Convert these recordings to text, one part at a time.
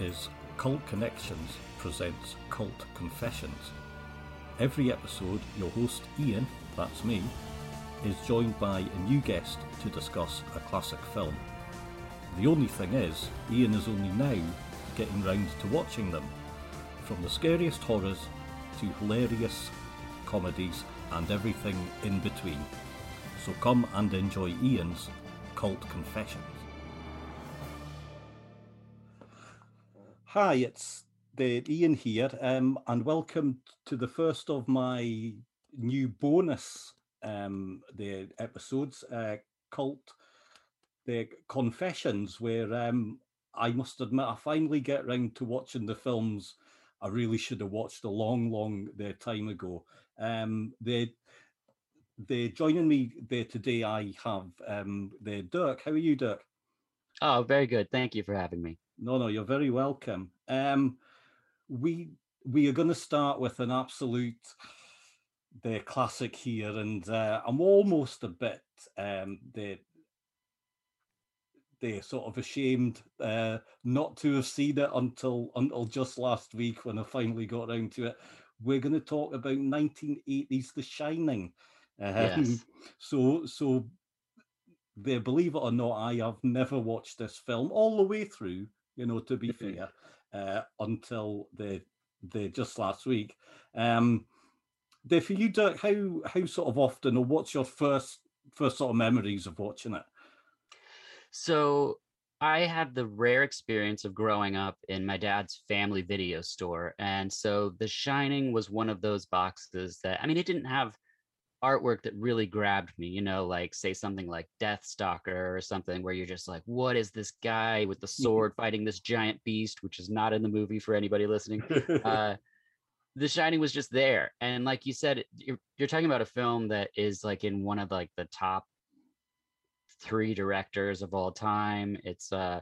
is Cult Connections presents Cult Confessions. Every episode, your host Ian, that's me, is joined by a new guest to discuss a classic film. The only thing is, Ian is only now getting round to watching them, from the scariest horrors to hilarious comedies and everything in between. So come and enjoy Ian's Cult Confessions. Hi, it's Ian here, um, and welcome to the first of my new bonus um, the episodes, uh, cult the confessions, where um, I must admit I finally get round to watching the films I really should have watched a long, long the time ago. Um, they they joining me there today. I have um, the Dirk. How are you, Dirk? Oh, very good. Thank you for having me. No, no, you're very welcome. Um, we we are going to start with an absolute the classic here, and uh, I'm almost a bit um, the they sort of ashamed uh, not to have seen it until until just last week when I finally got around to it. We're going to talk about 1980s The Shining. Um, Yes. So so they believe it or not, I have never watched this film all the way through. You know, to be Mhm. fair, uh, until the the just last week. Um, there for you, Dirk, how how sort of often or what's your first first sort of memories of watching it? So I had the rare experience of growing up in my dad's family video store. And so The Shining was one of those boxes that, I mean, it didn't have artwork that really grabbed me, you know, like say something like Death Stalker or something where you're just like, what is this guy with the sword fighting this giant beast, which is not in the movie for anybody listening. uh, the Shining was just there, and like you said, you're, you're talking about a film that is like in one of like the top three directors of all time. It's uh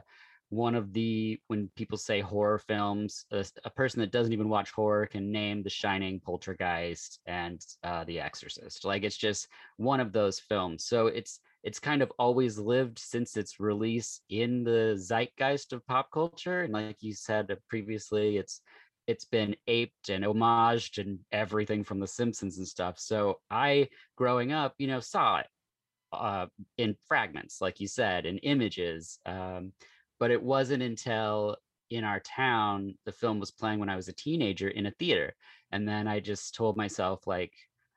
one of the when people say horror films, a person that doesn't even watch horror can name The Shining, Poltergeist, and uh, The Exorcist. Like it's just one of those films. So it's it's kind of always lived since its release in the zeitgeist of pop culture. And like you said uh, previously, it's it's been aped and homaged and everything from The Simpsons and stuff. So I, growing up, you know, saw it uh, in fragments, like you said, in images. Um, but it wasn't until in our town the film was playing when I was a teenager in a theater, and then I just told myself like.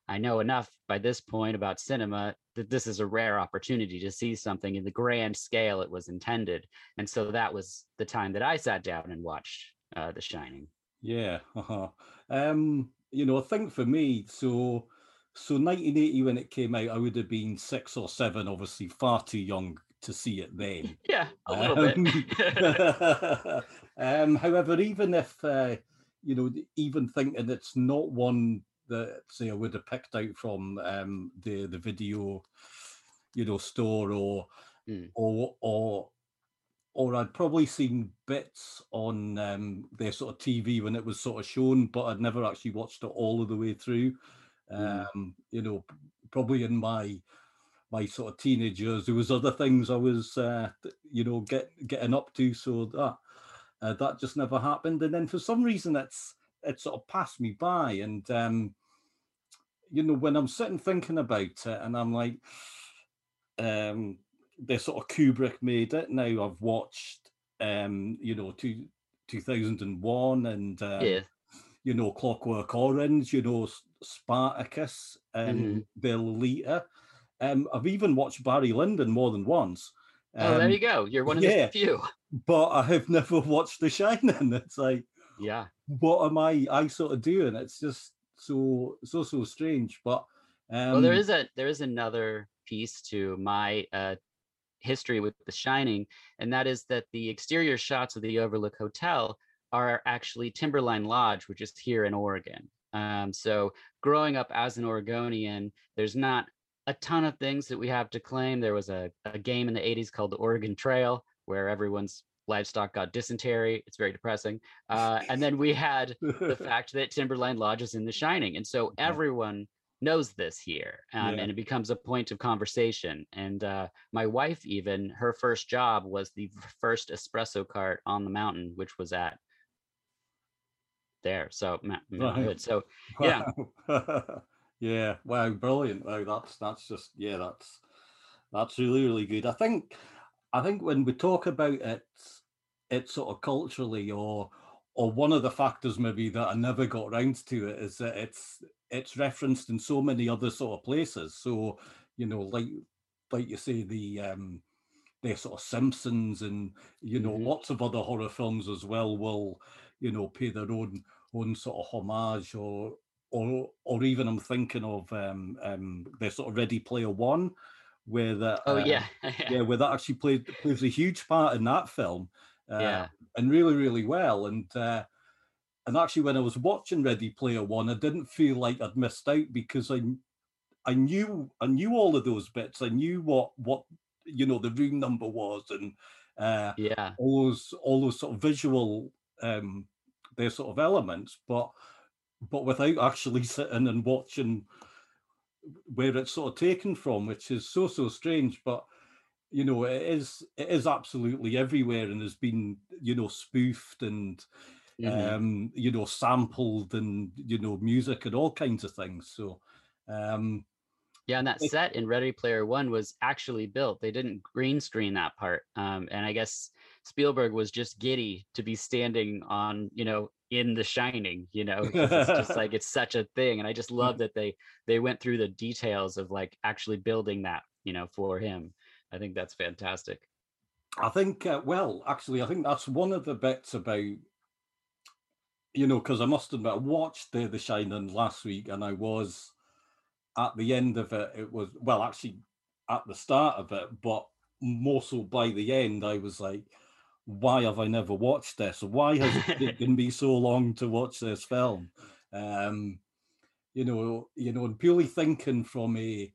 I know enough by this point about cinema that this is a rare opportunity to see something in the grand scale it was intended. And so that was the time that I sat down and watched uh, The Shining. Yeah. Uh-huh. Um, you know, I think for me, so so 1980 when it came out, I would have been six or seven, obviously far too young to see it then. Yeah, a little bit. Um, um, however, even if uh, you know, even thinking it's not one that say I would have picked out from um, the the video, you know, store or Mm. or or or I'd probably seen bits on um, their sort of TV when it was sort of shown, but I'd never actually watched it all of the way through. Mm. Um, you know, probably in my my sort of teenage years, there was other things I was, uh, you know, get getting up to, so that uh, that just never happened. And then for some reason, it's it sort of passed me by, and um, you know, when I'm sitting thinking about it, and I'm like, um, they sort of Kubrick made it. Now I've watched, um, you know, two, 2001 and um, Yeah. you know, Clockwork Orange, you know, Spartacus, Mhm. the Lolita. Um, I've even watched Barry Lyndon more than once. oh, there Um, you go. You're one of yeah. the few. but I have never watched The Shining. It's like, Yeah. what am I I sort of doing? It's just so so so strange. But um, well there is a there is another piece to my uh history with the shining and that is that the exterior shots of the overlook hotel are actually timberline lodge which is here in oregon um so growing up as an oregonian there's not a ton of things that we have to claim there was a, a game in the 80s called the oregon trail where everyone's livestock got dysentery it's very depressing uh, and then we had the fact that Timberline Lodge is in The Shining, and so everyone knows this here, um, Yeah. and it becomes a point of conversation. And uh, my wife, even her first job was the first espresso cart on the mountain, which was at there. So Ma- Mount Right. Hood. So yeah. Yeah. Wow. Brilliant. Wow. That's that's just yeah. That's that's really really good. I think I think when we talk about it, it sort of culturally or or one of the factors maybe that I never got round to it is that it's it's referenced in so many other sort of places. So you know, like like you say, the um the sort of Simpsons and you know Mhm. lots of other horror films as well will you know pay their own own sort of homage or or or even I'm thinking of um um the sort of Ready Player One where that oh uh, yeah, yeah. where that actually played plays a huge part in that film uh, yeah, and really really well and uh and actually when I was watching Ready Player One I didn't feel like I'd missed out because I I knew I knew all of those bits. I knew what what you know the room number was and uh yeah. all those all those sort of visual um their sort of elements but but without actually sitting and watching where it's sort of taken from which is so so strange but you know it is it is absolutely everywhere and has been you know spoofed and Mhm. um you know sampled and you know music and all kinds of things so um Yeah, and that set in Ready Player One was actually built. They didn't green screen that part, um, and I guess Spielberg was just giddy to be standing on, you know, in The Shining. You know, it's just like it's such a thing, and I just love that they they went through the details of like actually building that, you know, for him. I think that's fantastic. I think, uh, well, actually, I think that's one of the bits about, you know, because I must admit, I watched the, the Shining last week and I was at the end of it, it was, well, actually at the start of it, but more so by the end, I was like, why have I never watched this? Why has it taken me so long to watch this film? Um, you know, you know, and purely thinking from a,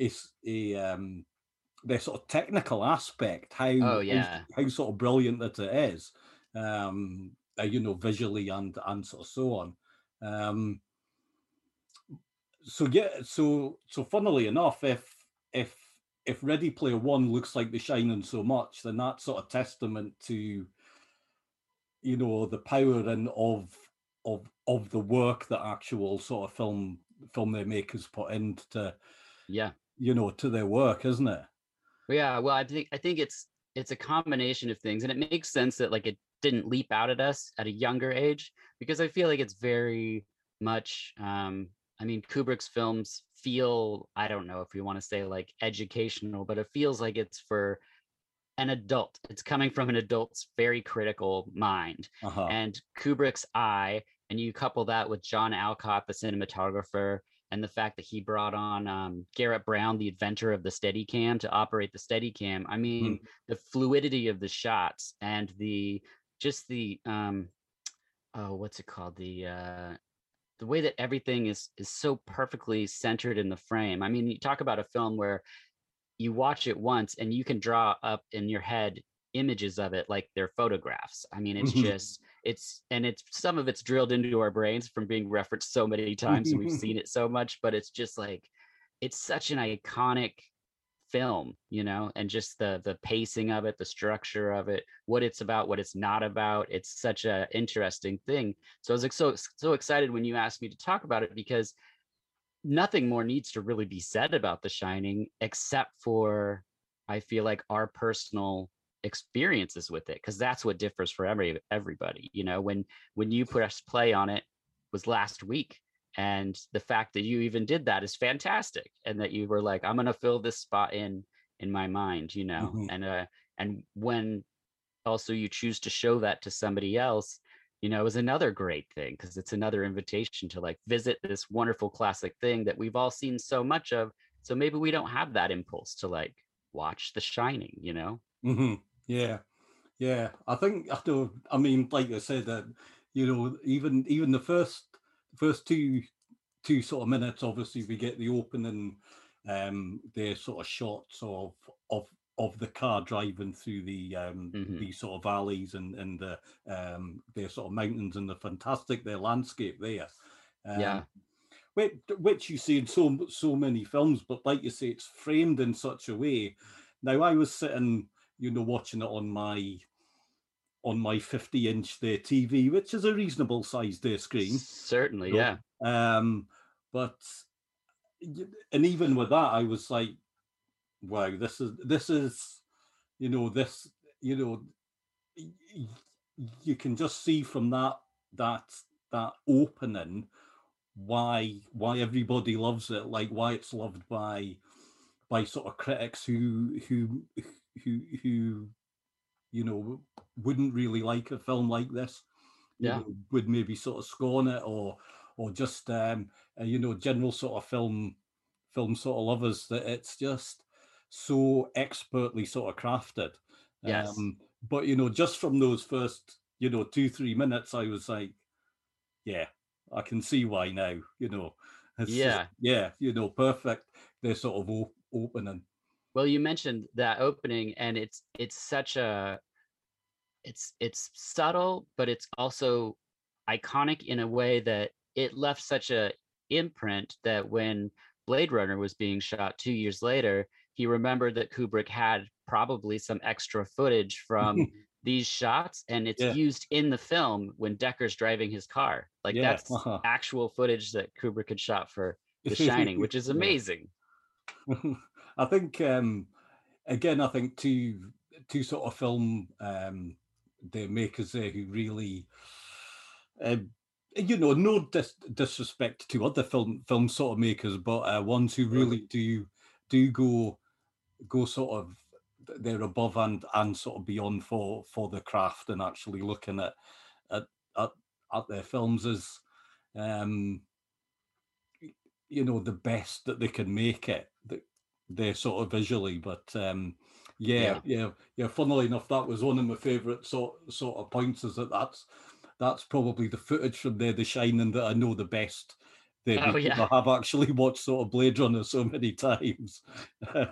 a, a um, the sort of technical aspect, how Oh, how- yeah. how, sort of brilliant that it is, um, uh, you know, visually and and sort of so on. Um, so yeah, so so funnily enough, if if if Ready Player One looks like The Shining so much, then that's sort of testament to you know the power and of of of the work that actual sort of film film they makers put into Yeah. you know to their work, isn't it? Yeah, well, I think I think it's it's a combination of things, and it makes sense that like it didn't leap out at us at a younger age because I feel like it's very much. Um, I mean, Kubrick's films feel I don't know if you want to say like educational, but it feels like it's for an adult. It's coming from an adult's very critical mind Uh-huh. and Kubrick's eye, and you couple that with John Alcott, the cinematographer, and the fact that he brought on um, Garrett Brown, the inventor of the Steadicam, to operate the Steadicam. I mean, the fluidity of the shots and the just the um, oh, what's it called? The uh, the way that everything is is so perfectly centered in the frame. I mean, you talk about a film where you watch it once and you can draw up in your head images of it like they're photographs. I mean, it's Mhm. just it's and it's some of it's drilled into our brains from being referenced so many times and we've seen it so much, but it's just like it's such an iconic film, you know, and just the the pacing of it, the structure of it, what it's about, what it's not about. It's such a interesting thing. So I was like so so excited when you asked me to talk about it because nothing more needs to really be said about The Shining except for I feel like our personal experiences with it because that's what differs for every everybody you know when when you press play on it was last week and the fact that you even did that is fantastic and that you were like i'm going to fill this spot in in my mind you know Mhm. and uh and when also you choose to show that to somebody else you know is another great thing because it's another invitation to like visit this wonderful classic thing that we've all seen so much of so maybe we don't have that impulse to like watch the shining you know hmm Yeah, yeah. I think I do. I mean, like I said, that you know, even even the first first two two sort of minutes, obviously, we get the opening, um, the sort of shots of of of the car driving through the um Mhm. these sort of valleys and and the um the sort of mountains and the fantastic their landscape there. Um, Yeah. which, which you see in so so many films, but like you say, it's framed in such a way. Now I was sitting, you know, watching it on my on my 50 inch there TV, which is a reasonable sized there screen. certainly So, yeah Um, but and even with that, I was like, wow, this is this is, you know, this, you know, you can just see from that that that opening why why everybody loves it, like why it's loved by by sort of critics who who who who you know wouldn't really like a film like this you Yeah. know, would maybe sort of scorn it or or just um uh, you know general sort of film film sort of lovers that it's just so expertly sort of crafted Yes. um but you know just from those first you know two three minutes i was like yeah i can see why now you know it's just- Yeah. yeah you know perfect they're sort of op- opening well you mentioned that opening and it's it's such a it's it's subtle but it's also iconic in a way that it left such a imprint that when blade runner was being shot two years later he remembered that kubrick had probably some extra footage from these shots and it's Yeah. used in the film when Deckard's driving his car like Yeah, that's uh-huh. actual footage that kubrick had shot for the shining which is amazing I think um again I think two two sort of film um the makers there who really um you know no dis- disrespect to other film film sort of makers but uh, ones who really do do go go sort of they're above and and sort of beyond for for the craft and actually looking at at at, at their films as um you know the best that they can make it that they're sort of visually but um yeah, yeah yeah funnily enough that was one of my favorite sort sort of points is that that's that's probably the footage from there the shining that i know the best there Oh, yeah. i have actually watched sort of blade runner so many times so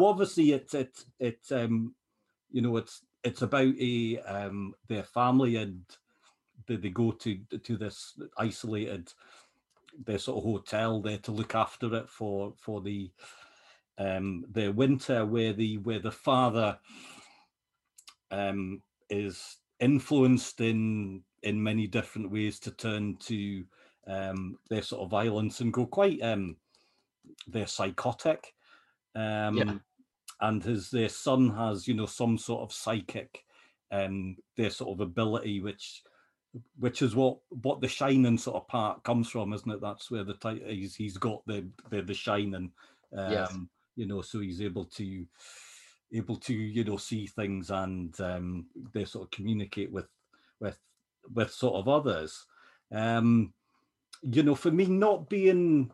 obviously it's it's it's um you know it's it's about a um their family and they, they go to to this isolated their sort of hotel there to look after it for for the um their winter where the where the father um is influenced in in many different ways to turn to um their sort of violence and go quite um they're psychotic. Um and his their son has you know some sort of psychic um their sort of ability which which is what what the shining sort of part comes from isn't it? That's where the title he's he's got the the, the shining um Yes. you know so he's able to able to you know see things and um they sort of communicate with with with sort of others. Um you know for me not being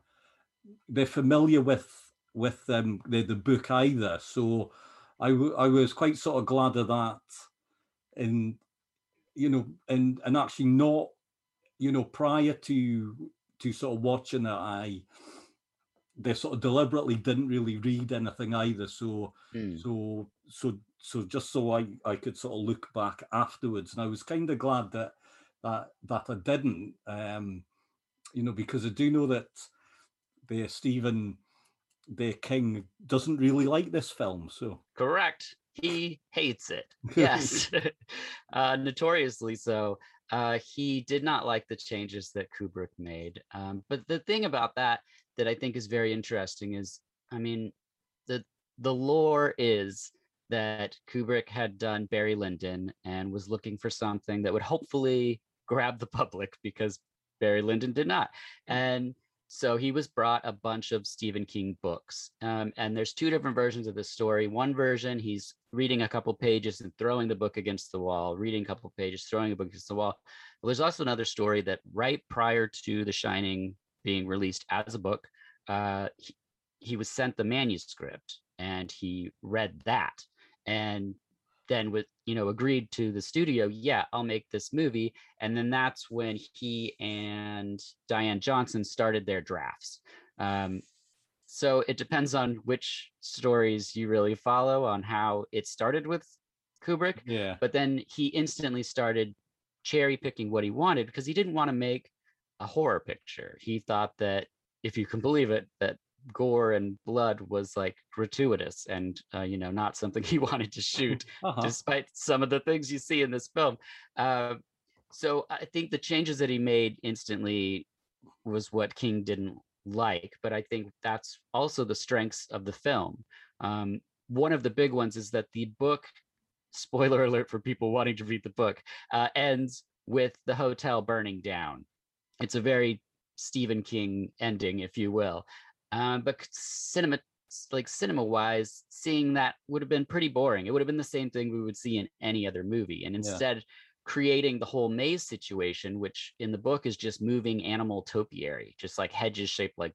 they're familiar with with um the, the book either. So I, w- I was quite sort of glad of that and you know and and actually not you know prior to to sort of watching it i they sort of deliberately didn't really read anything either so Mm. so so so just so i i could sort of look back afterwards and i was kind of glad that that that i didn't um you know because i do know that the stephen the king doesn't really like this film so Correct. He hates it. Yes. uh, notoriously so. Uh, he did not like the changes that Kubrick made. Um, but the thing about that that I think is very interesting is I mean, the the lore is that Kubrick had done Barry Lyndon and was looking for something that would hopefully grab the public because Barry Lyndon did not. And so he was brought a bunch of Stephen King books. Um, and there's two different versions of the story. One version, he's reading a couple pages and throwing the book against the wall, reading a couple pages, throwing a book against the wall. Well, there's also another story that right prior to The Shining being released as a book, uh, he, he was sent the manuscript and he read that and then with you know agreed to the studio yeah i'll make this movie and then that's when he and diane johnson started their drafts um, so it depends on which stories you really follow on how it started with kubrick Yeah. but then he instantly started cherry picking what he wanted because he didn't want to make a horror picture he thought that if you can believe it that gore and blood was like gratuitous and uh, you know not something he wanted to shoot Uh-huh. despite some of the things you see in this film. Uh, so I think the changes that he made instantly was what King didn't like, but I think that's also the strengths of the film. Um, one of the big ones is that the book, spoiler alert for people wanting to read the book, uh, ends with the hotel burning down. It's a very Stephen King ending, if you will. Um, but cinema like cinema wise, seeing that would have been pretty boring. It would have been the same thing we would see in any other movie. And instead, creating the whole maze situation, which in the book is just moving animal topiary, just like hedges shaped like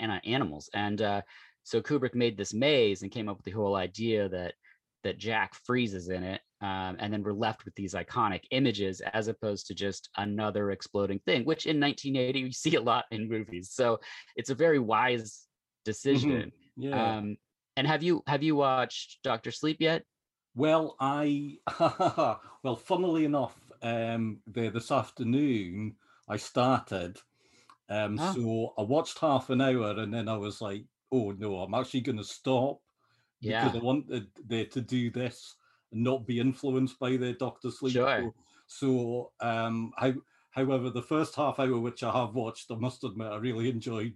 an- animals. And uh, so Kubrick made this maze and came up with the whole idea that that Jack freezes in it, um, and then we're left with these iconic images as opposed to just another exploding thing, which in 1980 we see a lot in movies. So it's a very wise decision. Yeah. Um, and have you have you watched Doctor Sleep yet? Well, I well, funnily enough, um, there this afternoon I started. Um, Ah. so I watched half an hour and then I was like, oh no, I'm actually going to stop Yeah. because I wanted there to do this not be influenced by the Doctor Sleep. Sure. So, so um, how, however, the first half hour which I have watched, I must admit, I really enjoyed.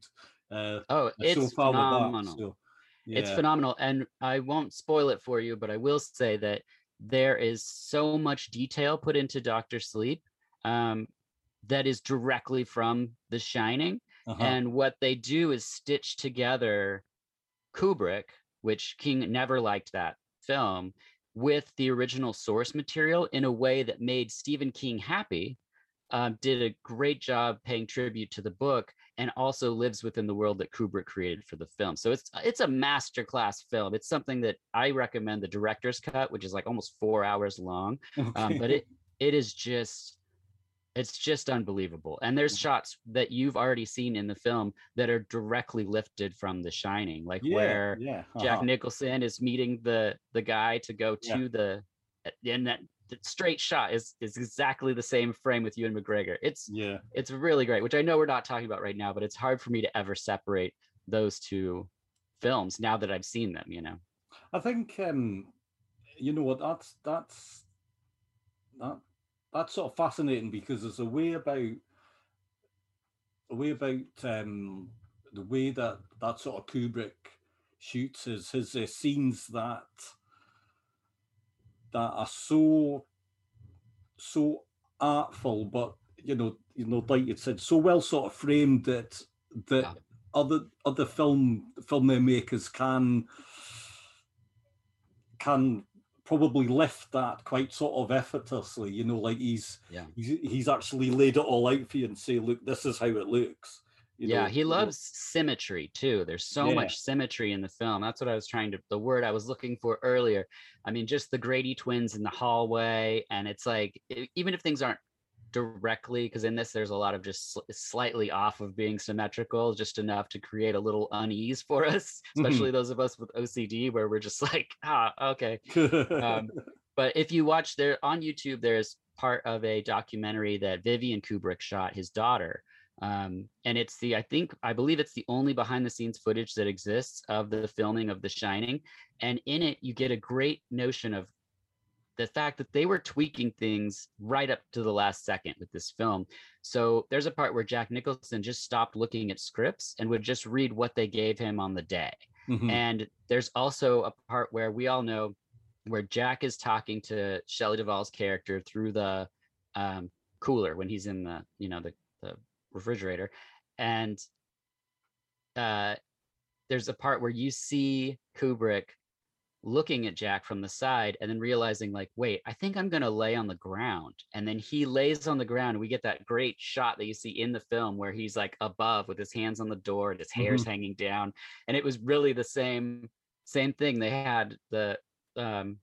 Uh, Oh, so it's far with phenomenal. that. So, It's phenomenal. And I won't spoil it for you, but I will say that there is so much detail put into Doctor Sleep um, that is directly from The Shining. Uh-huh. And what they do is stitch together Kubrick, which King never liked that film, with the original source material in a way that made Stephen King happy. Um, did a great job paying tribute to the book and also lives within the world that Kubrick created for the film. So it's it's a masterclass film. It's something that I recommend the director's cut, which is like almost four hours long. Um, but it it is just it's just unbelievable. And there's Mm-hmm. shots that you've already seen in the film that are directly lifted from The Shining, like yeah, where yeah, Jack uh-huh. Nicholson is meeting the the guy to go Yeah. to the and that straight shot is is exactly the same frame with Ewan McGregor. It's yeah. it's really great, which I know we're not talking about right now, but it's hard for me to ever separate those two films now that I've seen them, you know. I think um, you know what that's that's that that's sort of fascinating because there's a way about a way about um, the way that that sort of Kubrick shoots his his uh, scenes that that are so so artful, but you know you know like you said, so well sort of framed that that Yeah. other other film filmmakers can can probably lift that quite sort of effortlessly. You know, like he's Yeah. he's, he's actually laid it all out for you and say, look, this is how it looks. you yeah, know, he loves symmetry too. There's so Yeah. much symmetry in the film. That's what I was trying to the word I was looking for earlier. I mean, just the Grady twins in the hallway and it's like even if things aren't directly because in this there's a lot of just sl- slightly off of being symmetrical just enough to create a little unease for us especially those of us with ocd where we're just like ah okay. Um, but if you watch there on youtube there's part of a documentary that vivian kubrick shot his daughter um, and it's the i think i believe it's the only behind the scenes footage that exists of the filming of the shining and in it you get a great notion of the fact that they were tweaking things right up to the last second with this film. So there's a part where jack nicholson just stopped looking at scripts and would just read what they gave him on the day. Mhm. And there's also a part where we all know where Jack is talking to Shelley Duvall's character through the um, cooler when he's in the you know the the refrigerator, and uh, there's a part where you see Kubrick looking at Jack from the side and then realizing like, wait, I think I'm gonna lay on the ground. And then he lays on the ground. And we get that great shot that you see in the film where he's like above with his hands on the door and his hair's hanging down. And it was really the same same thing. They had the um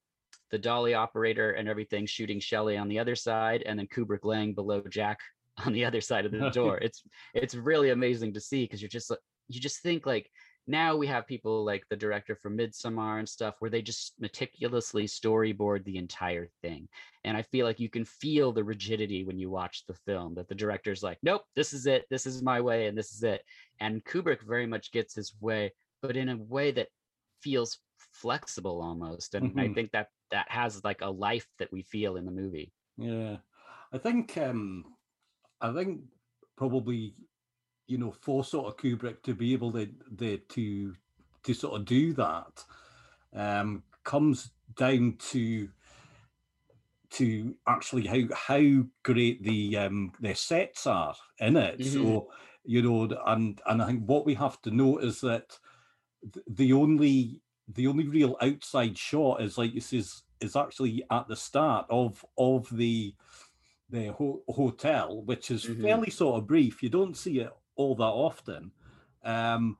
the dolly operator and everything shooting Shelley on the other side, and then Kubrick laying below Jack on the other side of the door. It's it's really amazing to see because you're just you just think like now we have people like the director from Midsommar and stuff where they just meticulously storyboard the entire thing. And I feel like you can feel the rigidity when you watch the film that the director's like, nope, this is it. This is my way and this is it. And Kubrick very much gets his way, but in a way that feels flexible almost. And I Mhm. think that that has like a life that we feel in the movie. Yeah, I think um, I think probably you know for sort of Kubrick to be able to the to to sort of do that um, comes down to to actually how how great the um, the sets are in it. So you know, and and I think what we have to note is that the only the only real outside shot is like this is is actually at the start of of the the ho- hotel, which is Mhm. fairly sort of brief. You don't see it all that often, um,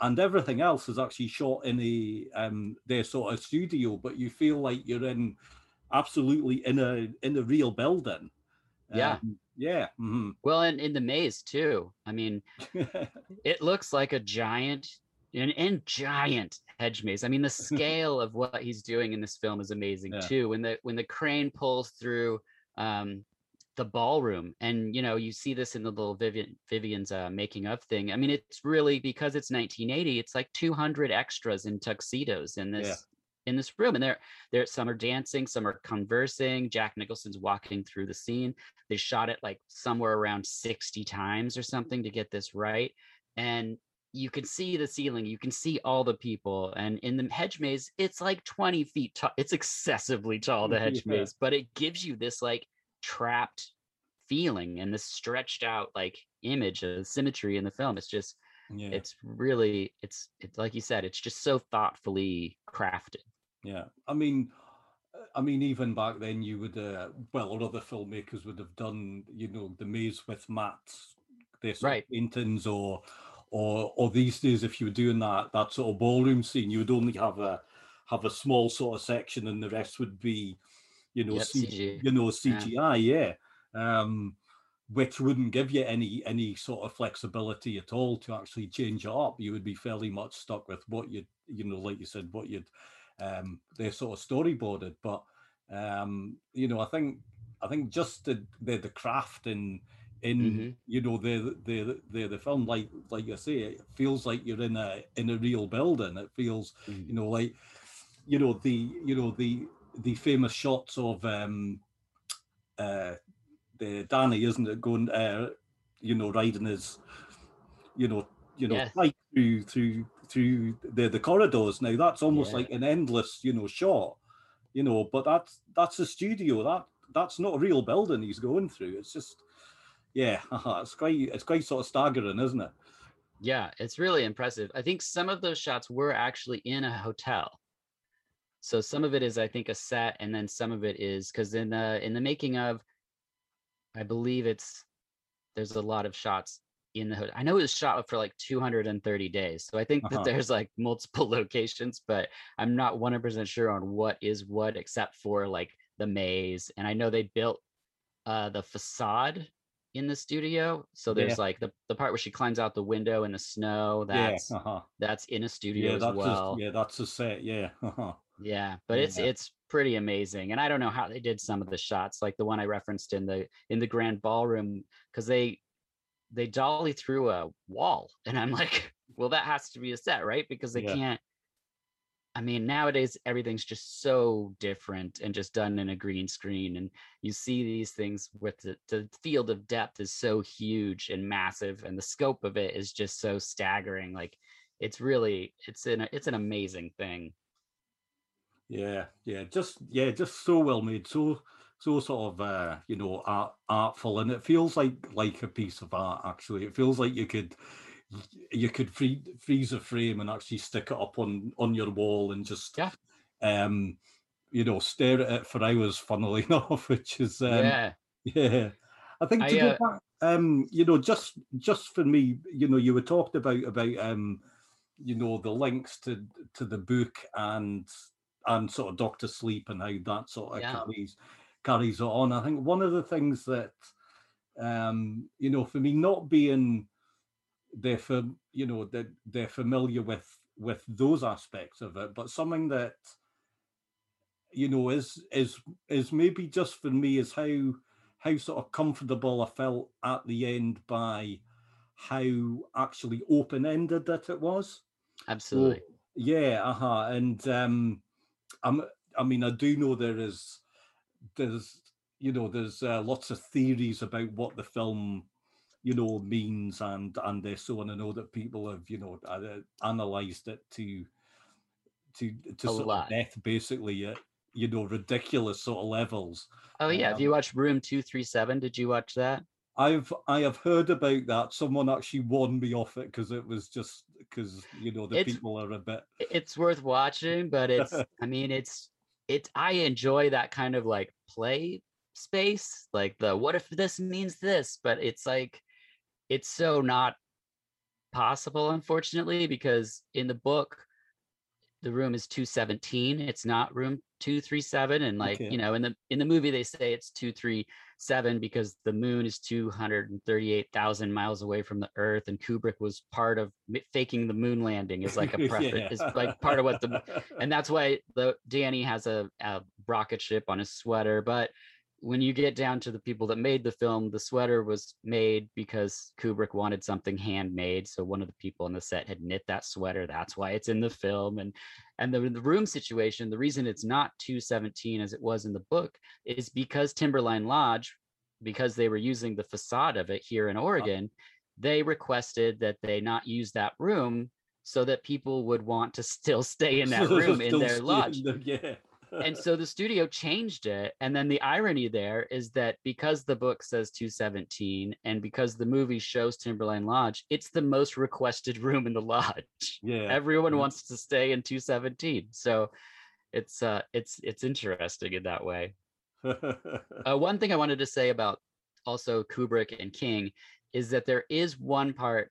and everything else is actually shot in a um, their sort of studio. But you feel like you're in absolutely in a in a real building. Yeah. Um, yeah. mhm. Well, and in the maze too. I mean, it looks like a giant an, and giant hedge maze. I mean, the scale of what he's doing in this film is amazing Yeah. too. When the when the crane pulls through um the ballroom and you know you see this in the little Vivian Vivian's uh, making of thing. I mean, it's really because it's 1980. It's like 200 extras in tuxedos in this Yeah. in this room, and they're there. Some are dancing, some are conversing. Jack Nicholson's walking through the scene. They shot it like somewhere around 60 times or something to get this right, and you can see the ceiling you can see all the people and in the hedge maze it's like 20 feet tall it's excessively tall the hedge Yeah. maze but it gives you this like trapped feeling and this stretched out like image of symmetry in the film it's just yeah. it's really it's it's like you said it's just so thoughtfully crafted Yeah, I mean, I mean, even back then, you would, uh, well, or other filmmakers would have done, you know, the maze with mats, this Right. paintings, or, or, or these days, if you were doing that that sort of ballroom scene, you would only have a have a small sort of section, and the rest would be, you know, Yep, CG. you know, CGI, yeah. Um, which wouldn't give you any any sort of flexibility at all to actually change it up. You would be fairly much stuck with what you you know, like you said, what you'd um they sort of storyboarded. But um, you know, I think I think just the the, the craft in in Mhm. you know the the the the film like like you say it feels like you're in a in a real building it feels Mhm. you know like you know the you know the the famous shots of um uh the Danny isn't it going uh you know riding his you know you know Yes. bike through through through the the corridors now that's almost Yeah. like an endless you know shot you know but that's that's a studio that that's not a real building he's going through it's just yeah it's quite it's quite sort of staggering isn't it Yeah, it's really impressive. I think some of those shots were actually in a hotel. So some of it is, I think, a set, and then some of it is because in the in the making of, I believe it's there's a lot of shots in the hotel. I know it was shot for like 230 days, so I think Uh-huh. that there's like multiple locations, but I'm not 100% sure on what is what, except for like the maze. And I know they built uh the facade in the studio. So there's Yeah. like the, the part where she climbs out the window in the snow. That's yeah uh-huh. that's in a studio yeah as well. just, yeah that's a set yeah uh-huh. Yeah, but it's it's pretty amazing. And I don't know how they did some of the shots, like the one I referenced in the in the grand ballroom, because they they dolly through a wall. And I'm like, well, that has to be a set, right? Because they can't. I mean, nowadays everything's just so different and just done in a green screen. And you see these things with the, the field of depth is so huge and massive, and the scope of it is just so staggering. Like it's really it's an it's an amazing thing. Yeah, yeah, just yeah, just so well made, so so sort of uh, you know art, artful, and it feels like like a piece of art. Actually, it feels like you could you could free, freeze a frame and actually stick it up on on your wall and just yeah. um you know stare at it for hours. Funnily enough, which is um, yeah yeah. I think to I, go uh, back, um, you know, just just for me, you know, you were talked about about um, you know, the links to to the book and and sort of Doctor Sleep and how that sort of Yeah. carries carries on. I think one of the things that um, you know, for me, not being they're for you know that they're familiar with with those aspects of it, but something that you know is is is maybe just for me is how how sort of comfortable I felt at the end by how actually open ended that it was. absolutely Yeah, uh-huh. And um I'm I mean I do know there is there's you know there's uh, lots of theories about what the film you know means and and uh, so on. I know that people have you know uh, analyzed it to to to sort of death basically at you know ridiculous sort of levels. oh yeah um, have you watched room 237 did you watch that I've I have heard about that. Someone actually warned me off it because it was just because you know the It's- people are a bit it's worth watching but it's i mean it's it's i enjoy that kind of like play space like the what if this means this but it's like it's so not possible unfortunately because in the book the room is 217 it's not room 237 and like Okay. you know in the in the movie they say it's 237 because the moon is 238,000 miles away from the earth and Kubrick was part of faking the moon landing is like a preference is like part of what the and that's why the Danny has a, a rocket ship on his sweater. But when you get down to the people that made the film, the sweater was made because Kubrick wanted something handmade. So one of the people on the set had knit that sweater. That's why it's in the film. And and the, the room situation, the reason it's not 217 as it was in the book is because Timberline Lodge, because they were using the facade of it here in uh-huh. Oregon, they requested that they not use that room so that people would want to still stay in that room in their stay in lodge. the- yeah. And so the studio changed it. And then the irony there is that because the book says 217 and because the movie shows Timberline Lodge, it's the most requested room in the lodge. yeah. Everyone Mhm. wants to stay in 217. So it's uh it's it's interesting in that way. Uh, one thing I wanted to say about also Kubrick and King is that there is one part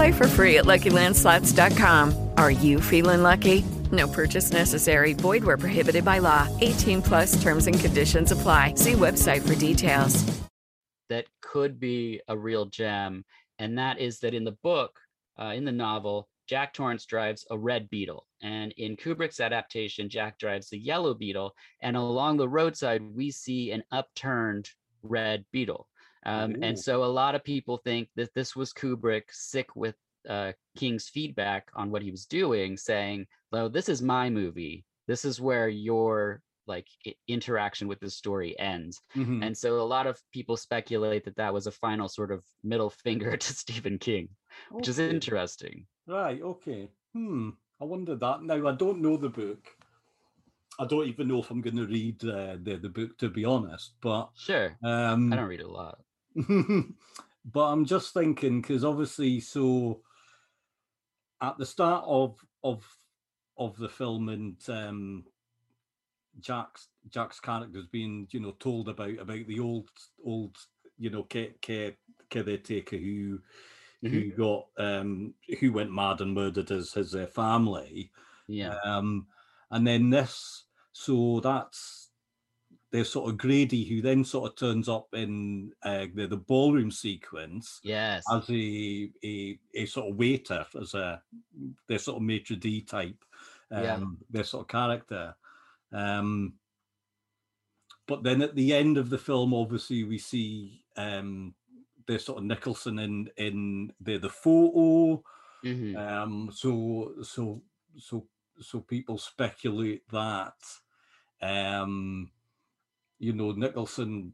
Play for free at LuckyLandSlots.com. Are you feeling lucky? No purchase necessary. Void where prohibited by law. 18 plus terms and conditions apply. See website for details. that could be a real gem, and that is that in the book, uh, in the novel, Jack Torrance drives a red beetle, and in Kubrick's adaptation, Jack drives the yellow beetle, and along the roadside we see an upturned red beetle. Um, and so a lot of people think that this was Kubrick sick with uh, King's feedback on what he was doing, saying, "Well, this is my movie. This is where your like i- interaction with the story ends." Mhm. And so a lot of people speculate that that was a final sort of middle finger to Stephen King, which is interesting. Right. Okay. Hmm. I wonder that. Now I don't know the book. I don't even know if I'm going to read uh, the the book to be honest. But Sure. um, I don't read a lot. but I'm just thinking because obviously, so at the start of of of the film and um, Jack's Jack's character's being you know told about about the old old you know care, care, caretaker who Mhm. who got um who went mad and murdered his his uh, family. Yeah. Um, and then this, so that's there's sort of Grady who then sort of turns up in uh, the the ballroom sequence Yes. as a, a a sort of waiter, as a their sort of maitre d type, um, Yeah. their sort of character. Um, but then at the end of the film, obviously we see um, there's sort of Nicholson in in the the photo. Mhm. Um, so so so so people speculate that um, you know Nicholson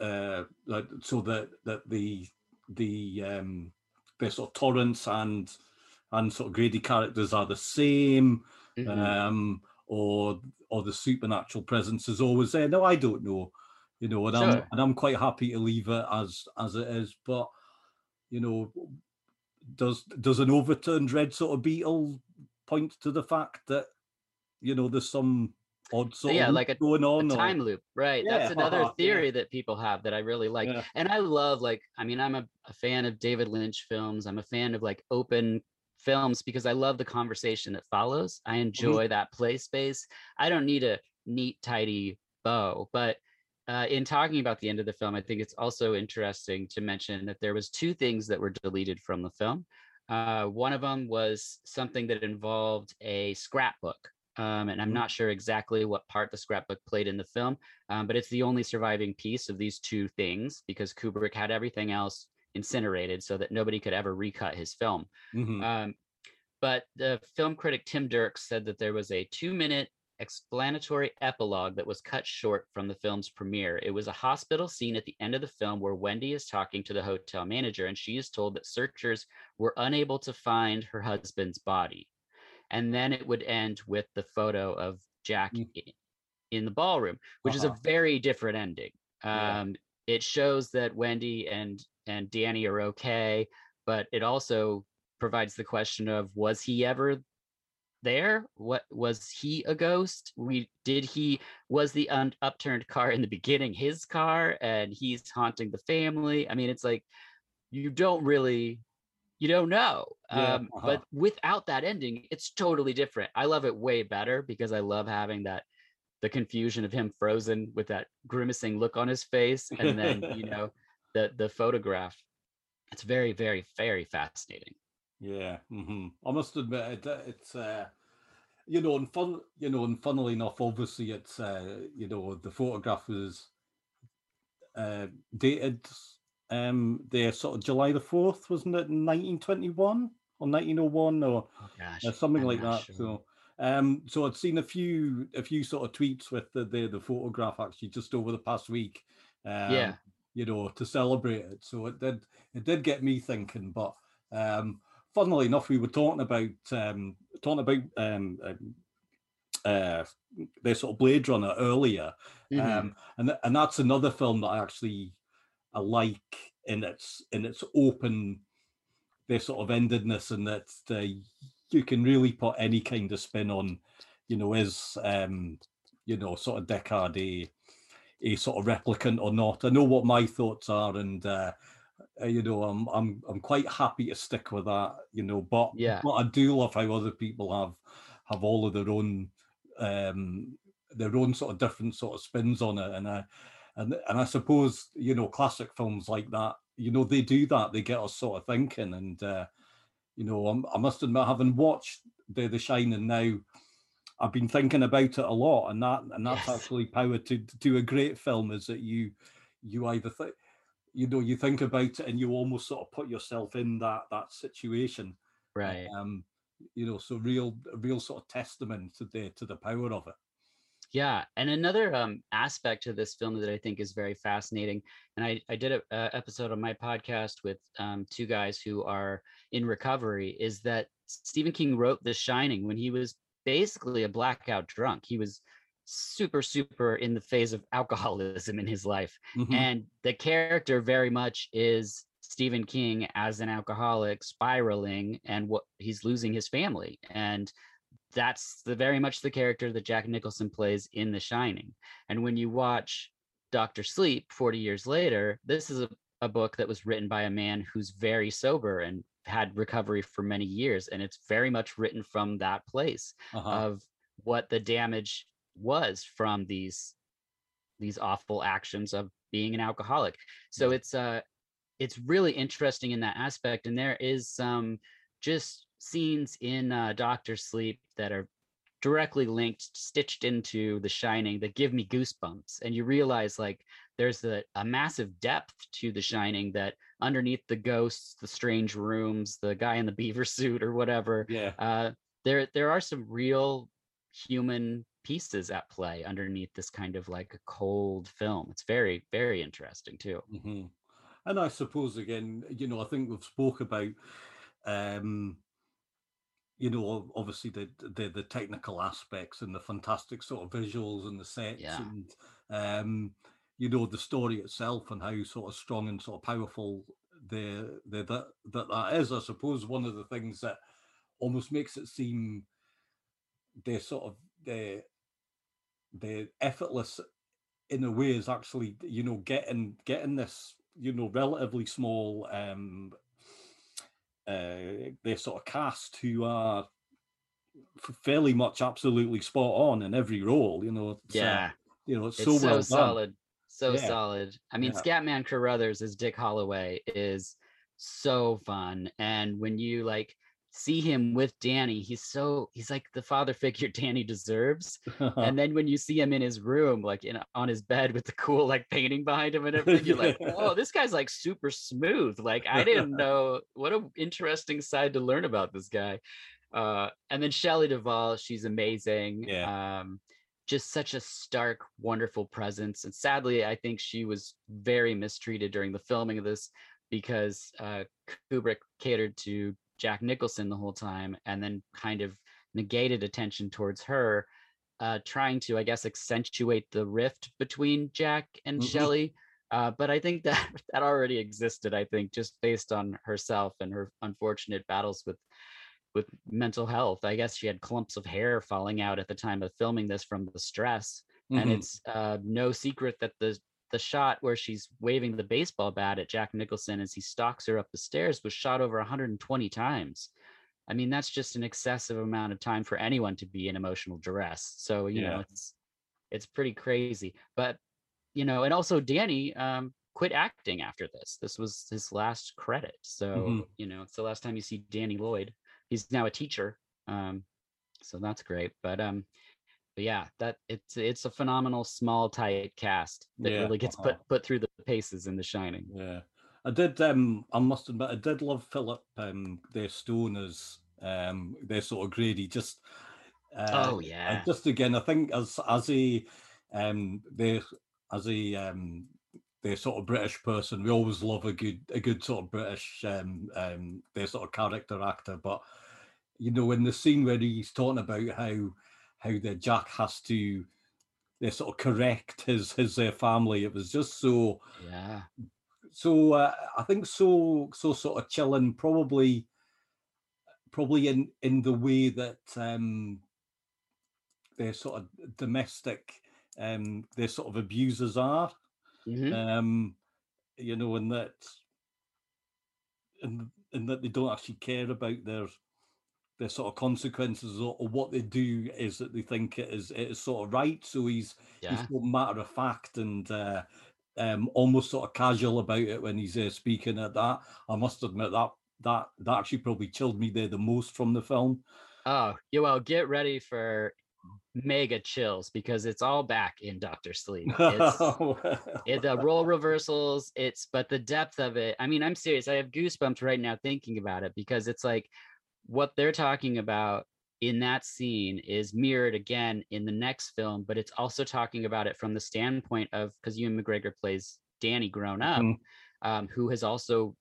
uh, like, so that that the the um, the sort of Torrance and and sort of Grady characters are the same, Mhm. um, or or the supernatural presence is always there. No, I don't know, you know, and I'm and I'm quite happy to leave it as as it is. But you know, does does an overturned red sort of beetle point to the fact that you know there's some odd sort yeah, like a, going a on? or- time loop, right? That's Yeah, another yeah. theory that people have that I really like. Yeah. And I love, like, I mean, I'm a, a fan of David Lynch films. I'm a fan of like open films because I love the conversation that follows. I enjoy that play space. I don't need a neat, tidy bow, but uh, in talking about the end of the film, I think it's also interesting to mention that there was two things that were deleted from the film. Uh, one of them was something that involved a scrapbook. Um, and I'm Mhm. not sure exactly what part the scrapbook played in the film, um, but it's the only surviving piece of these two things because Kubrick had everything else incinerated so that nobody could ever recut his film. Mhm. Um, but the film critic Tim Dirks said that there was a two minute explanatory epilogue that was cut short from the film's premiere. It was a hospital scene at the end of the film where Wendy is talking to the hotel manager and she is told that searchers were unable to find her husband's body. And then it would end with the photo of Jack Mm. i- in the ballroom, which is a Uh-huh. very different ending. Yeah. Um, it shows that Wendy and and Danny are okay, but it also provides the question of was he ever there? What was he a ghost? We did he was the un, upturned car in the beginning his car and he's haunting the family? I mean, it's like you don't really you don't know. Yeah, um, uh-huh. But without that ending, it's totally different. I love it way better because I love having that the confusion of him frozen with that grimacing look on his face and then you know the the photograph it's very very very fascinating Yeah, hmm I must admit it, it's uh, you know, and fun, you know, and funnily enough, obviously, it's uh, you know, the photograph was uh, dated um the sort of July the fourth, wasn't it, nineteen twenty one or nineteen oh one or oh gosh uh, something I'm like that. sure. So, um, so I'd seen a few a few sort of tweets with the the, the photograph actually just over the past week. Um, Yeah. you know, to celebrate it. So it did it did get me thinking. But um, funnily enough, we were talking about um, talking about um, um, uh, the sort of Blade Runner earlier, Mhm. um, and and that's another film that I actually I like in its in its open, their sort of endedness, and that uh, you can really put any kind of spin on, you know, is um, you know, sort of Deckard a a sort of replicant or not. I know what my thoughts are, and uh, uh, you know, I'm I'm I'm quite happy to stick with that, you know. But Yeah. but I do love how other people have have all of their own um their own sort of different sort of spins on it, and I and and I suppose you know classic films like that, you know, they do that. They get us sort of thinking, and uh, you know, I'm, I must admit, having watched the The Shining now. I've been thinking about it a lot, and that and that's Yes. actually power to to do a great film is that you you either think you know you think about it and you almost sort of put yourself in that that situation right um you know so real real sort of testament to the to the power of it Yeah, and another um, aspect to this film that I think is very fascinating, and I, I did a, a episode on my podcast with um, two guys who are in recovery, is that Stephen King wrote The Shining when he was basically a blackout drunk. He was super, super in the phase of alcoholism in his life, Mhm. and the character very much is Stephen King as an alcoholic spiraling, and what he's losing his family, and that's the very much the character that Jack Nicholson plays in The Shining. And when you watch Doctor Sleep 40 years later, this is a a book that was written by a man who's very sober and had recovery for many years and it's very much written from that place Uh-huh. of what the damage was from these these awful actions of being an alcoholic so it's uh it's really interesting in that aspect and there is some just scenes in uh, doctor sleep that are directly linked stitched into the shining that give me goosebumps and you realize like there's a, a massive depth to the shining that underneath the ghosts the strange rooms the guy in the beaver suit or whatever yeah uh, there there are some real human pieces at play underneath this kind of like a cold film. It's very very interesting too. hmm And I suppose again, you know, I think we've spoke about, um, you know, obviously the the the technical aspects and the fantastic sort of visuals and the sets Yeah. and um, you know, the story itself and how sort of strong and sort of powerful the the that that that is. I suppose one of the things that almost makes it seem the sort of the the effortless in a way is actually you know getting getting this you know relatively small um uh their sort of cast who are fairly much absolutely spot on in every role you know uh, Yeah, you know it's, it's so so, well done solid, so Yeah. solid. I mean, Yeah. Scatman Crothers as Dick Holloway is so fun, and when you like see him with Danny, he's so he's like the father figure Danny deserves. and then when you see him in his room, like in on his bed with the cool like painting behind him and everything, you're like, oh, this guy's like super smooth. Like I didn't know what a interesting side to learn about this guy. Uh, and then Shelley Duvall, she's amazing. Yeah. Um, just such a stark, wonderful presence. And sadly, I think she was very mistreated during the filming of this because uh, Kubrick catered to Jack Nicholson the whole time and then kind of negated attention towards her, uh, trying to, I guess, accentuate the rift between Jack and Mhm. Shelley. Uh, but I think that that already existed. I think just based on herself and her unfortunate battles with with mental health. I guess she had clumps of hair falling out at the time of filming this from the stress. And Mhm. it's uh, no secret that the the shot where she's waving the baseball bat at Jack Nicholson as he stalks her up the stairs was shot over 120 times. I mean, that's just an excessive amount of time for anyone to be in emotional duress. So, you know, it's it's pretty crazy. But, you know, and also Danny um quit acting after this. This was his last credit. So, Mhm. you know, it's the last time you see Danny Lloyd. He's now a teacher. Um, so that's great. But um but yeah, that it's it's a phenomenal small tight cast that Yeah, really gets uh-huh. put put through the paces in The Shining. Yeah, I did. Um, I must admit, I did love Philip. Um, their Stone as um, their sort of Grady. Just uh, Oh, yeah. just again, I think as as a um, their as a um, their sort of British person, we always love a good a good sort of British um, um, their sort of character actor. But you know, in the scene where he's talking about how how the Jack has to they sort of correct his his uh, family, it was just so Yeah. so uh, I think so so sort of chilling, probably probably in in the way that um their sort of domestic um their sort of abusers are. Mhm. Um you know, and that and and that they don't actually care about their their sort of consequences or, or what they do is that they think it is it is sort of right. So he's Yeah. he's matter of fact and uh, um, almost sort of casual about it when he's uh, speaking at that. I must admit that that that actually probably chilled me there the most from the film. Oh, yeah, well, get ready for mega chills because it's all back in Doctor Sleep. It's it, the role reversals, it's but the depth of it. I mean, I'm serious. I have goosebumps right now thinking about it because it's like what they're talking about in that scene is mirrored again in the next film, but it's also talking about it from the standpoint of because Ewan McGregor plays Danny grown up, Mhm. um, who has also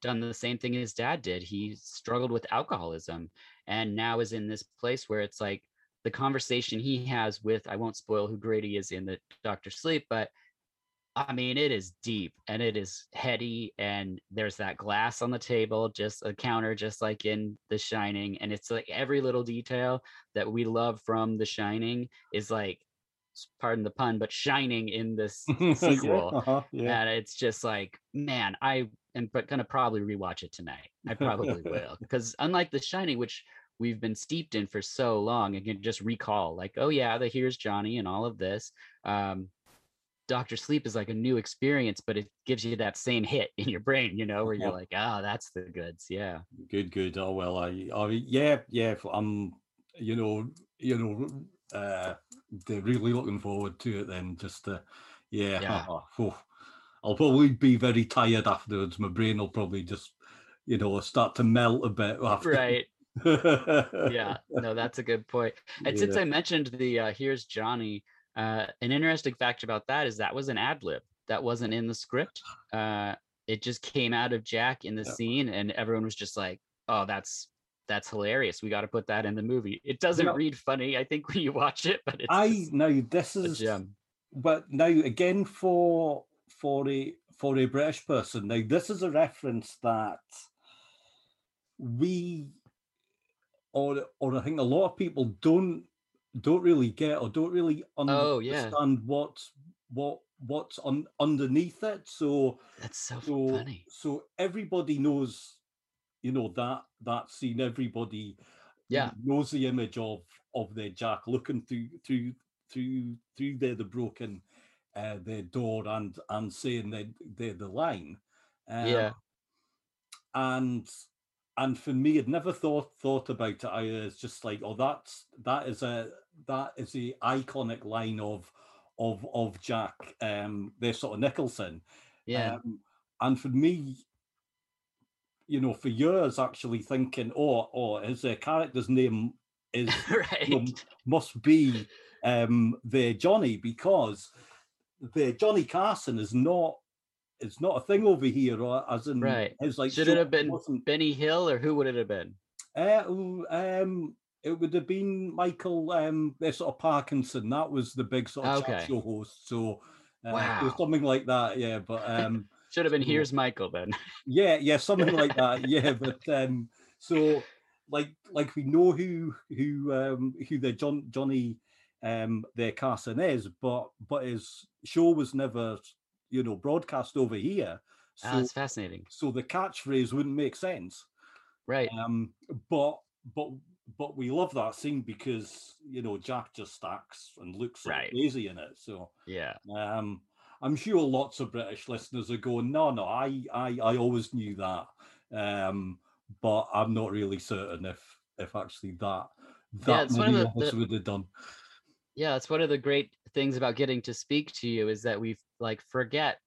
done the same thing his dad did. He struggled with alcoholism and now is in this place where it's like the conversation he has with I won't spoil who Grady is in the Doctor Sleep, but I mean it is deep and it is heady and there's that glass on the table, just a counter, just like in The Shining, and it's like every little detail that we love from The Shining is like pardon the pun, but shining in this sequel. uh-huh, yeah. And it's just like, man, I am but gonna probably rewatch it tonight. I probably will. Because unlike The Shining, which we've been steeped in for so long and can just recall, like, oh yeah, the here's Johnny and all of this. Um, Doctor Sleep is like a new experience, but it gives you that same hit in your brain, you know, where you're Yeah. like, oh, that's the goods. Yeah. Good, good. Oh well, I, I yeah, yeah. I'm, you know, you know, uh, they're really looking forward to it. Then just, uh, yeah, Yeah. oh, I'll probably be very tired afterwards. My brain will probably just, you know, start to melt a bit after. Right. yeah, yeah no that's a good point. point and since i mentioned the uh, here's johnny uh, an interesting fact about that is that was an ad lib that wasn't in the script. Uh, it just came out of jack in the Yeah. scene and everyone was just like oh that's that's hilarious. We got to put that in the movie. It doesn't read funny i think when you watch it but it's I just now this a is gem. but now again for for a for a British person now this is a reference that we or or I think a lot of people don't don't really get or don't really Oh, understand what's what what's on underneath it. So that's so so funny. so everybody knows you know that that scene. Everybody Yeah. knows the image of of the jack looking through through through through the the broken uh the door and and saying the the, the line. Um, Yeah. and and for me i'd never thought thought about it I, it's just like oh that's that is a that is the iconic line of of of jack um the sort of nicholson. Yeah. Um, and for me, you know, for years actually thinking, oh, oh, his uh, character's name is right. you know, must be um the Johnny because the Johnny Carson is not it's not a thing over here, or as in Right. his like should show it have been wasn't- benny hill or who would it have been uh, um, it would have been Michael, um, sort of Parkinson. That was the big sort of Okay. show host. So, uh, Wow. something like that. Yeah, but um, should have been So- here's michael then yeah, yeah, something like that. Yeah, but um, so like like we know who who um who the John Johnny um their Carson is, but but his show was never you know broadcast over here. So Ah, that's fascinating so the catchphrase wouldn't make sense. right Um, but but but we love that scene because you know Jack just acts and looks so Right. crazy in it. So yeah um, I'm sure lots of British listeners are going, no, no, I I, I always knew that. Um, but I'm not really certain if if actually that that it's one of the- of us the- would have done. yeah it's one of the great things about getting to speak to you is that we like forget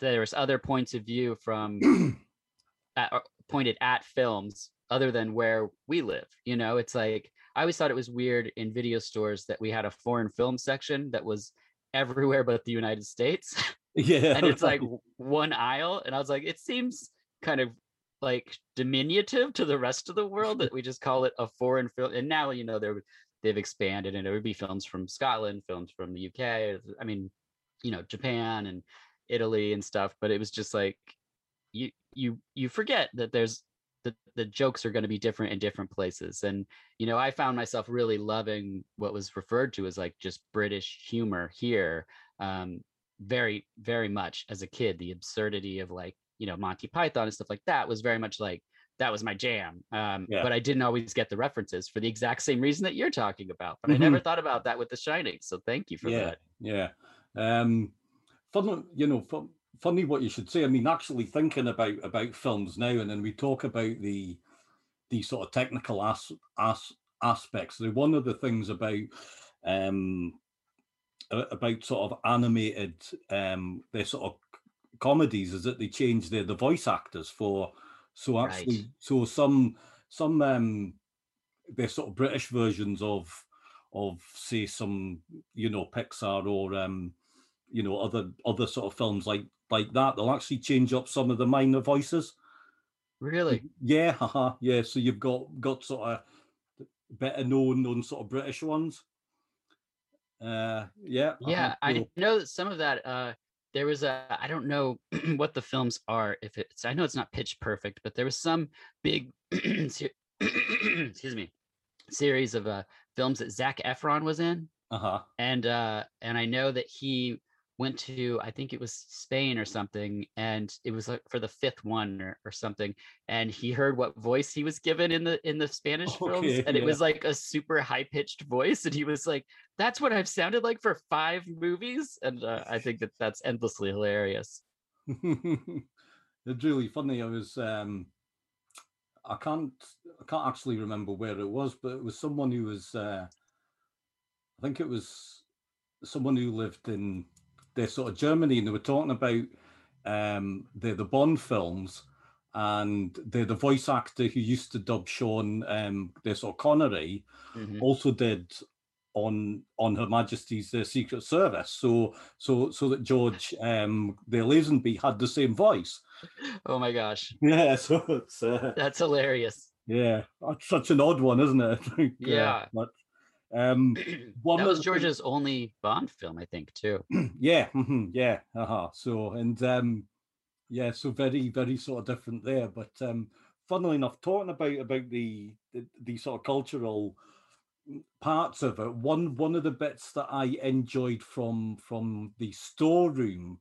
there's other points of view from at, or pointed at films other than where we live you know? It's like i always thought it was weird in video stores that we had a foreign film section that was everywhere but the united states. Yeah, and it's like one aisle and i was like it seems kind of like diminutive to the rest of the world that we just call it a foreign film and now you know they're they've expanded and it would be films from scotland films from the uk i mean you know japan and italy and stuff but it was just like you you you forget that there's the, the jokes are going to be different in different places. And you know i found myself really loving what was referred to as like just british humor here um very very much as a kid the absurdity of like you know monty python and stuff like that was very much like that was my jam um Yeah. but i didn't always get the references for the exact same reason that you're talking about but i never thought about that with the shining so thank you for yeah, that yeah. Um, fun, you know, fun, funny what you should say. I mean, actually thinking about about films now, and then we talk about the the sort of technical as, as aspects. So one of the things about um about sort of animated um their sort of comedies is that they change the the voice actors for so Right. actually so some some um they're sort of British versions of of say some you know Pixar or um you know other other sort of films like like that they'll actually change up some of the minor voices. Really? yeah haha, yeah so you've got got sort of better known known sort of British ones. Uh yeah yeah uh-huh, i so- know that some of that uh there was a i don't know what the films are if it's i know it's not pitch perfect but there was some big excuse me series of uh films that zac efron was in Uh-huh. and uh and i know that he went to i think it was spain or something and it was like for the fifth one or, or something and he heard what voice he was given in the in the spanish films Okay, and it was like a super high pitched voice and he was like that's what i've sounded like for five movies and uh, i think that that's endlessly hilarious it's really funny. I was um I can't I can't actually remember where it was, but it was someone who was uh I think it was someone who lived in their sort of Germany and they were talking about um the the Bond films and the the voice actor who used to dub Sean um their sort of Connery Mhm. also did on on Her Majesty's uh, Secret Service. So so so that George um the Lazenby had the same voice. oh my gosh Yeah, so it's uh, that's hilarious yeah, that's such an odd one, isn't it? Uh, Yeah. but um one that was george's only bond film i think too yeah, mhm, yeah, uh-huh. So and um yeah, so very, very sort of different there. But um funnily enough, talking about about the the, the sort of cultural parts of it, one one of the bits that I enjoyed from from the storeroom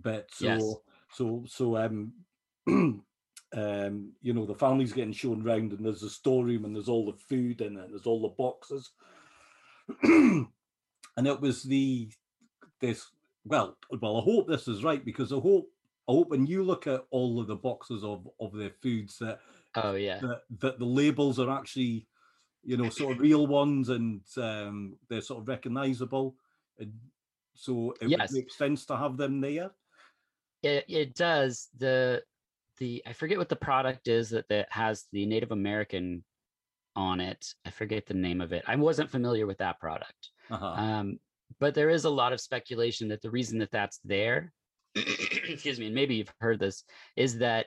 bit. So Yes. so so um um you know the family's getting shown round and there's a storeroom and there's all the food in it, there's all the boxes. and it was the this well well I hope this is right because I hope I hope when you look at all of the boxes of of their foods that oh yeah that, that the labels are actually you know sort of real ones and um they're sort of recognizable and so it Yes. would make sense to have them there It it does. The the I forget what the product is that that has the Native American on it. I forget the name of it. I wasn't familiar with that product. uh-huh. Um, but there is a lot of speculation that the reason that that's there, excuse me, and maybe you've heard this, is that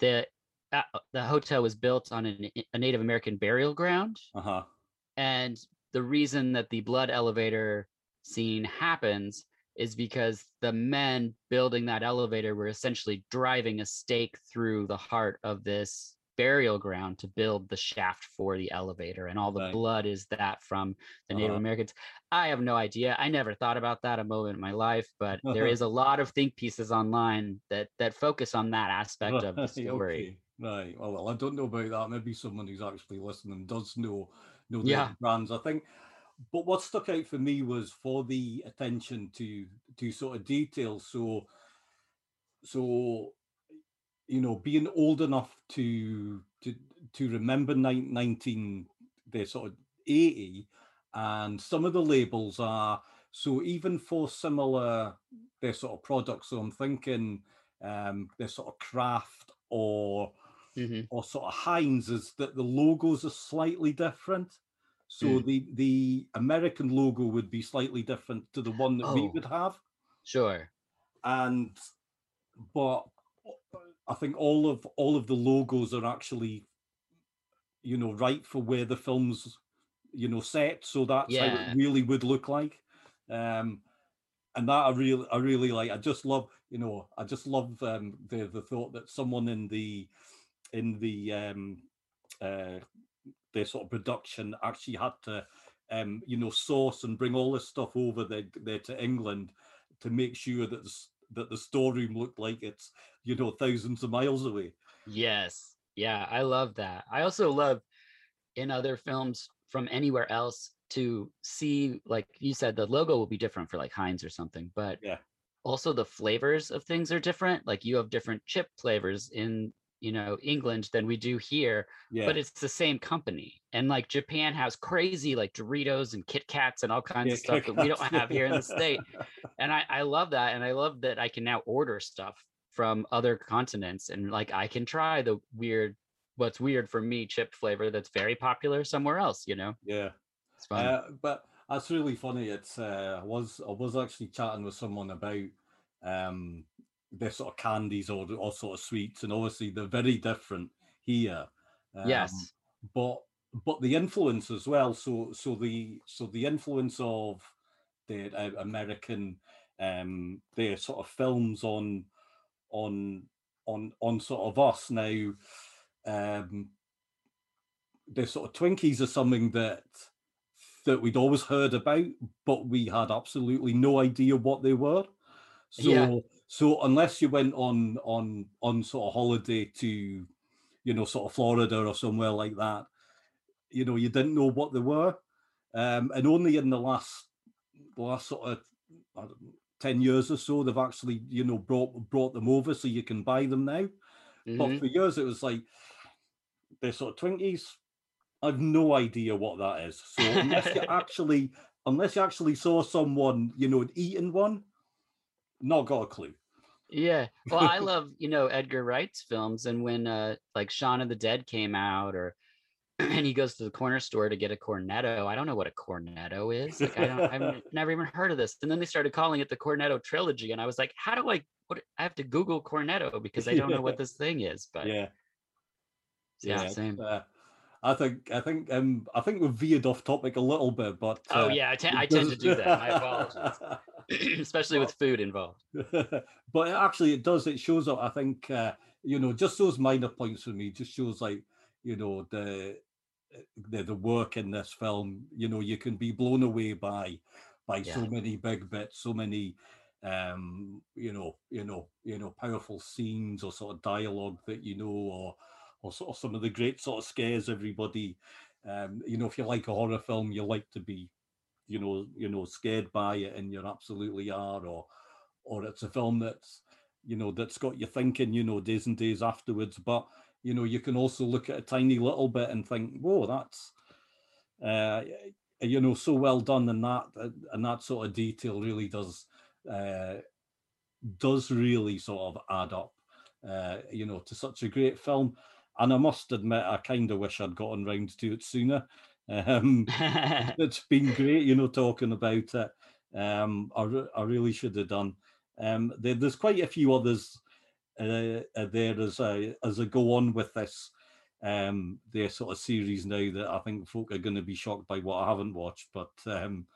the uh, the hotel was built on an, a Native American burial ground, uh-huh and the reason that the blood elevator scene happens is because the men building that elevator were essentially driving a stake through the heart of this burial ground to build the shaft for the elevator and all the Right. blood is that from the native Uh-huh. americans i have no idea i never thought about that a moment in my life but there is a lot of think pieces online that that focus on that aspect of the story okay, right well, well i don't know about that maybe someone who's actually listening does know know the Yeah. brands i think but what stuck out for me was for the attention to to sort of detail so so you know being old enough to to to remember nine- 19 the sort of 80 and some of the labels are so even for similar their sort of products so i'm thinking um their sort of Kraft or Mhm. or sort of heinz is that the logos are slightly different so Mm. the the american logo would be slightly different to the one that we Oh. would have sure and but I think all of all of the logos are actually, you know, right for where the film's, you know, set. So that's how it really would look like. Um, and that I really, I really like. I just love, you know, I just love um, the the thought that someone in the in the um, uh, the sort of production actually had to, um, you know, source and bring all this stuff over there, there to England to make sure that the, that the storeroom looked like it's you know thousands of miles away. Yes. Yeah, I love that. I also love in other films from anywhere else to see, like you said, the logo will be different for like Heinz or something, but Yeah. also the flavors of things are different. Like you have different chip flavors in, you know, England than we do here, Yeah, but it's the same company. And like Japan has crazy like Doritos and Kit Kats and all kinds Yeah, of stuff that we don't have here in the state and I, I love that and i love that i can now order stuff from other continents and like i can try the weird what's weird for me chip flavor that's very popular somewhere else you know yeah. it's fun Uh, but that's really funny. It's uh, I was I was actually chatting with someone about um their sort of candies or or sort of sweets, and obviously they're very different here. Um, yes but but the influence as well. So so the so the influence of the uh, American um their sort of films on on on on sort of us now. Um, the sort of Twinkies are something that that we'd always heard about, but we had absolutely no idea what they were. So Yeah. So unless you went on on on sort of holiday to, you know, sort of Florida or somewhere like that, you know, you didn't know what they were. Um, and only in the last the last sort of know, 10 years or so they've actually, you know, brought brought them over so you can buy them now. But Mhm. for years it was like they're sort of Twinkies. I've no idea what that is. So unless you actually unless you actually saw someone, you know, eating one, not got a clue. Yeah. Well, I love, you know, Edgar Wright's films. And when uh like Shaun of the Dead came out or and he goes to the corner store to get a cornetto. I don't know what a cornetto is. Like I don't I've never even heard of this. And then they started calling it the Cornetto trilogy. And I was like, how do I what I have to Google cornetto because I don't know what this thing is. But Yeah. yeah, it's, same. uh, I think I think um I think we've veered off topic a little bit, but Oh uh, yeah, I, te- I tend to do that. I apologize, Especially with food involved. but actually it does it shows up i think uh you know just those minor points for me just shows like you know the the, the work in this film you know you can be blown away by by so many big bits so many um you know you know you know powerful scenes or sort of dialogue that you know or or of some of the great sort of scares everybody. Um you know if you like a horror film you like to be you know you know scared by it and you absolutely are or or it's a film that's you know that's got you thinking you know days and days afterwards. But you know you can also look at a tiny little bit and think whoa that's uh you know so well done and that and that sort of detail really does uh does really sort of add up uh you know to such a great film and i must admit i kind of wish i'd gotten round to it sooner um it's been great, you know, talking about it. Um, I, re- I really should have done. Um, there, there's quite a few others uh, uh, there as I as I go on with this um their sort of series now that I think folk are going to be shocked by what I haven't watched. But um,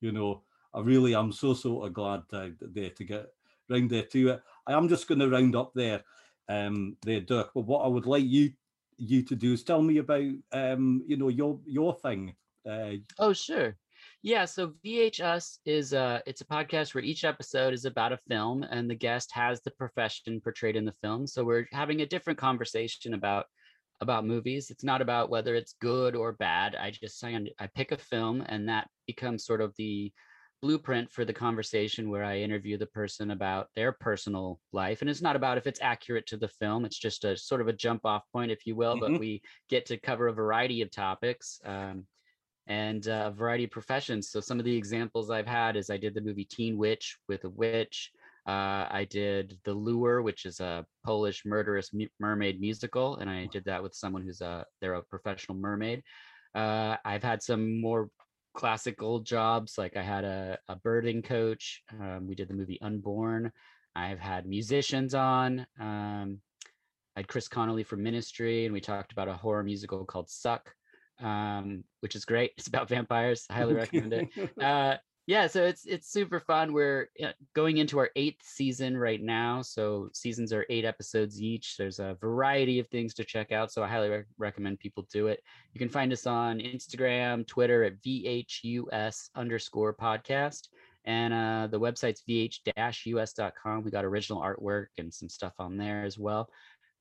you know, I really am so sort of glad uh, there to get round there to it. I am just going to round up there, um, there, Dirk. But what I would like you you to do is tell me about um, you know, your your thing. Uh, Oh, sure. Yeah, so VHS is uh it's a podcast where each episode is about a film and the guest has the profession portrayed in the film. So we're having a different conversation about about movies. It's not about whether it's good or bad. I just I, I pick a film and that becomes sort of the blueprint for the conversation where I interview the person about their personal life. And it's not about if it's accurate to the film. It's just a sort of a jump off point, if you will. Mhm. But we get to cover a variety of topics. Um, and uh, a variety of professions. So some of the examples I've had is I did the movie Teen Witch with a witch. Uh, I did The Lure, which is a Polish murderous mu- mermaid musical, and I did that with someone who's a they're a professional mermaid. Uh, I've had some more classical jobs, like I had a, a birding coach. Um, we did the movie Unborn. I've had musicians on. Um, I had Chris Connelly from Ministry, and we talked about a horror musical called Suck um, which is great. It's about vampires. I highly recommend it. Uh, yeah, so it's it's super fun. We're uh, going into our eighth season right now. So seasons are eight episodes each. There's a variety of things to check out. So I highly rec- recommend people do it. You can find us on Instagram, Twitter at VHUS underscore podcast. And uh, the website's vh-us.com. We got original artwork and some stuff on there as well.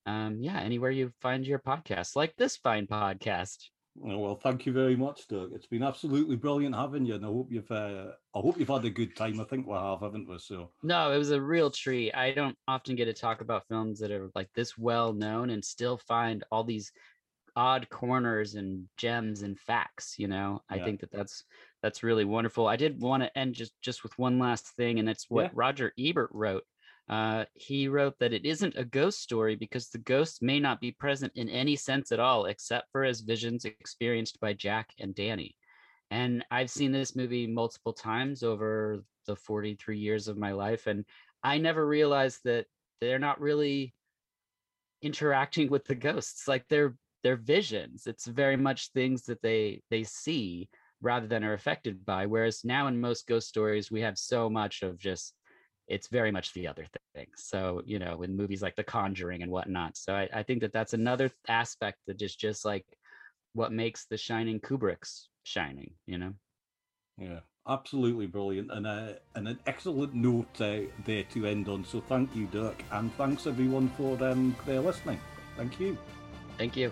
Um, yeah, anywhere you find your podcast, like this fine podcast. Well, thank you very much, Dirk. It's been absolutely brilliant having you, and I hope you've uh, I hope you've had a good time. I think we have, haven't we? So No, it was a real treat. I don't often get to talk about films that are like this well known and still find all these odd corners and gems and facts, you know. I Yeah. think that that's that's really wonderful. I did want to end just just with one last thing and that's what Yeah. Roger Ebert wrote. Uh, he wrote that it isn't a ghost story because the ghosts may not be present in any sense at all, except for as visions experienced by Jack and Danny. And I've seen this movie multiple times over the 43 years of my life. And I never realized that they're not really interacting with the ghosts. Like they're they're visions. It's very much things that they they see rather than are affected by. Whereas now in most ghost stories, we have so much of just it's very much the other thing. So, you know, in movies like The Conjuring and whatnot. So I, I think that that's another aspect that is just like what makes The Shining Kubrick's shining, you know? Yeah, absolutely brilliant, and uh, and an excellent note uh, there to end on. So thank you, Dirk, and thanks everyone for um, their listening. Thank you. Thank you.